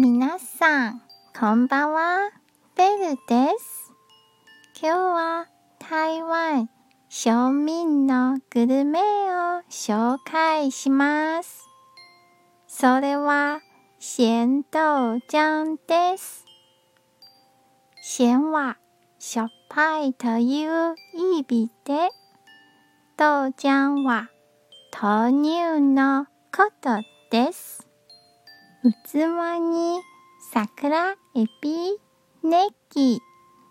皆さん、こんばんは。ベルです。今日は台湾庶民のグルメを紹介します。それは、咸豆浆です。咸はしょっぱいという意味で、豆浆は豆乳のことです。器に桜エビネギ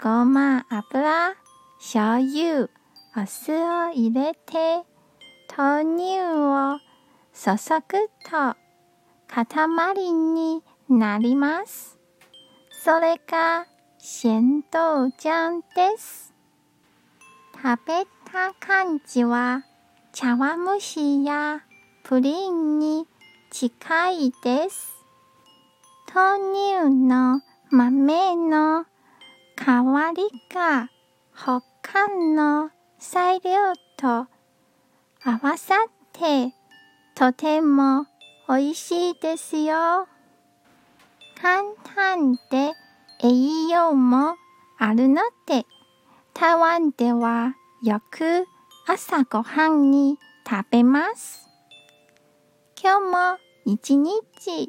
ごま油醤油お酢を入れて豆乳を注ぐと塊になります。それが咸豆浆です。食べた感じは茶碗蒸しやプリンに近いです。豆乳の豆の代わりが他の材料と合わさってとても美味しいですよ。簡単で栄養もあるので台湾ではよく朝ごはんに食べます。今日も一日